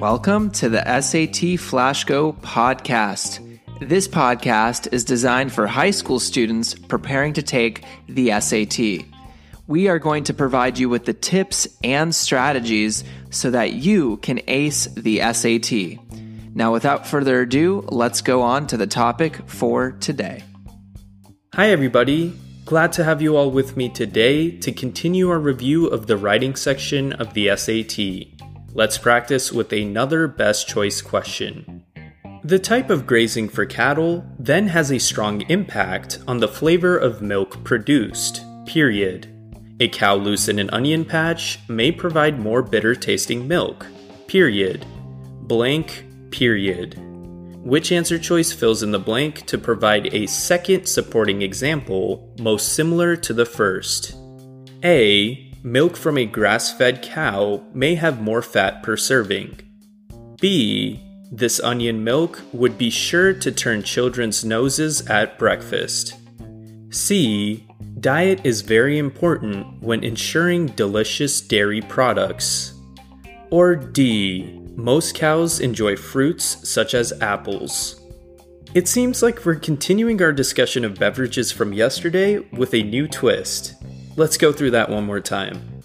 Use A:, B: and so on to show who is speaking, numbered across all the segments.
A: Welcome to the SAT FlashGo podcast. This podcast is designed for high school students preparing to take the SAT. We are going to provide you with the tips and strategies so that you can ace the SAT. Now, without further ado, let's go on to the topic for today.
B: Hi, everybody. Glad to have you all with me today to continue our review of the writing section of the SAT. Let's practice with another best choice question. The type of grazing for cattle then has a strong impact on the flavor of milk produced, period. A cow loose in an onion patch may provide more bitter tasting milk, period. Blank, period. Which answer choice fills in the blank to provide a second supporting example most similar to the first? A. Milk from a grass fed cow may have more fat per serving. B. This onion milk would be sure to turn children's noses at breakfast. C. Diet is very important when ensuring delicious dairy products. Or D. Most cows enjoy fruits such as apples. It seems like we're continuing our discussion of beverages from yesterday with a new twist. Let's go through that one more time.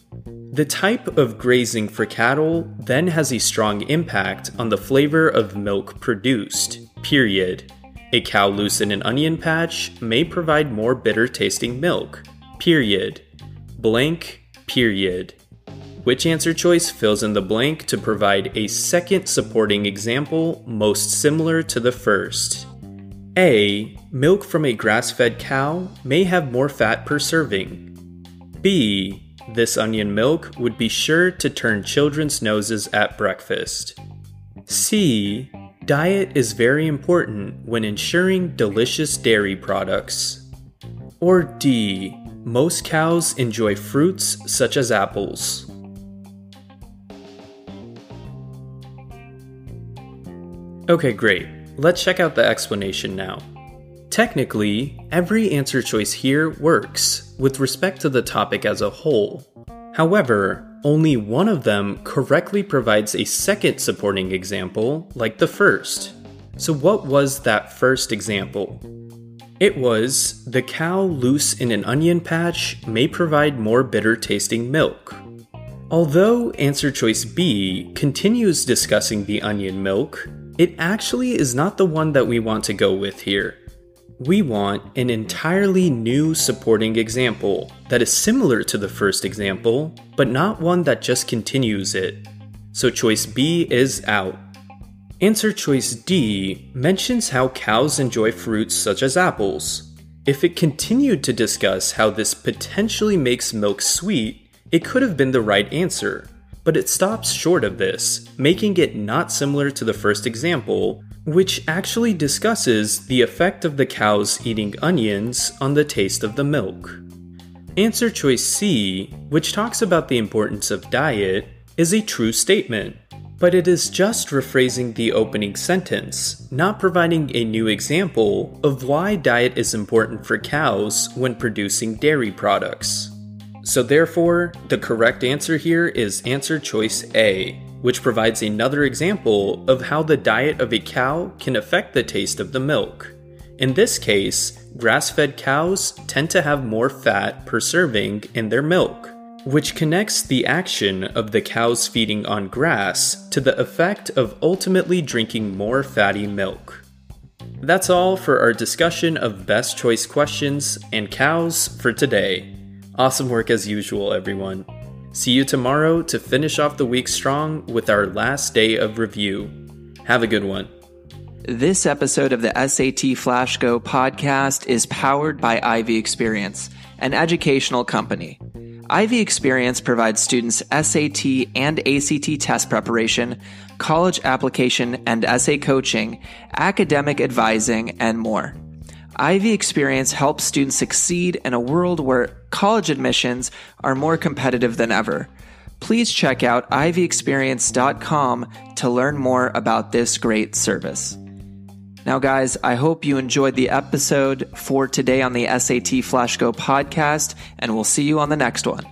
B: The type of grazing for cattle then has a strong impact on the flavor of milk produced, period. A cow loose in an onion patch may provide more bitter tasting milk, period. Blank, period. Which answer choice fills in the blank to provide a second supporting example most similar to the first? A. Milk from a grass fed cow may have more fat per serving, B. This onion milk would be sure to turn children's noses at breakfast. C. Diet is very important when ensuring delicious dairy products. Or D. Most cows enjoy fruits such as apples. Okay, great. Let's check out the explanation now. Technically, every answer choice here works with respect to the topic as a whole. However, only one of them correctly provides a second supporting example, like the first. So, what was that first example? It was the cow loose in an onion patch may provide more bitter tasting milk. Although answer choice B continues discussing the onion milk, it actually is not the one that we want to go with here. We want an entirely new supporting example that is similar to the first example, but not one that just continues it. So choice B is out. Answer choice D mentions how cows enjoy fruits such as apples. If it continued to discuss how this potentially makes milk sweet, it could have been the right answer, but it stops short of this, making it not similar to the first example, which actually discusses the effect of the cows eating onions on the taste of the milk. Answer choice C, which talks about the importance of diet, is a true statement, but it is just rephrasing the opening sentence, not providing a new example of why diet is important for cows when producing dairy products. So, therefore, the correct answer here is answer choice A, which provides another example of how the diet of a cow can affect the taste of the milk. In this case, grass fed cows tend to have more fat per serving in their milk, which connects the action of the cows feeding on grass to the effect of ultimately drinking more fatty milk. That's all for our discussion of best choice questions and cows for today. Awesome work as usual, everyone. See you tomorrow to finish off the week strong with our last day of review. Have a good one.
A: This episode of the SAT Flash Go podcast is powered by Ivy Experience, an educational company. Ivy Experience provides students SAT and ACT test preparation, college application and essay coaching, academic advising, and more. Ivy Experience helps students succeed in a world where college admissions are more competitive than ever. Please check out ivyexperience.com to learn more about this great service. Now, guys, I hope you enjoyed the episode for today on the SAT Flash Go podcast, and we'll see you on the next one.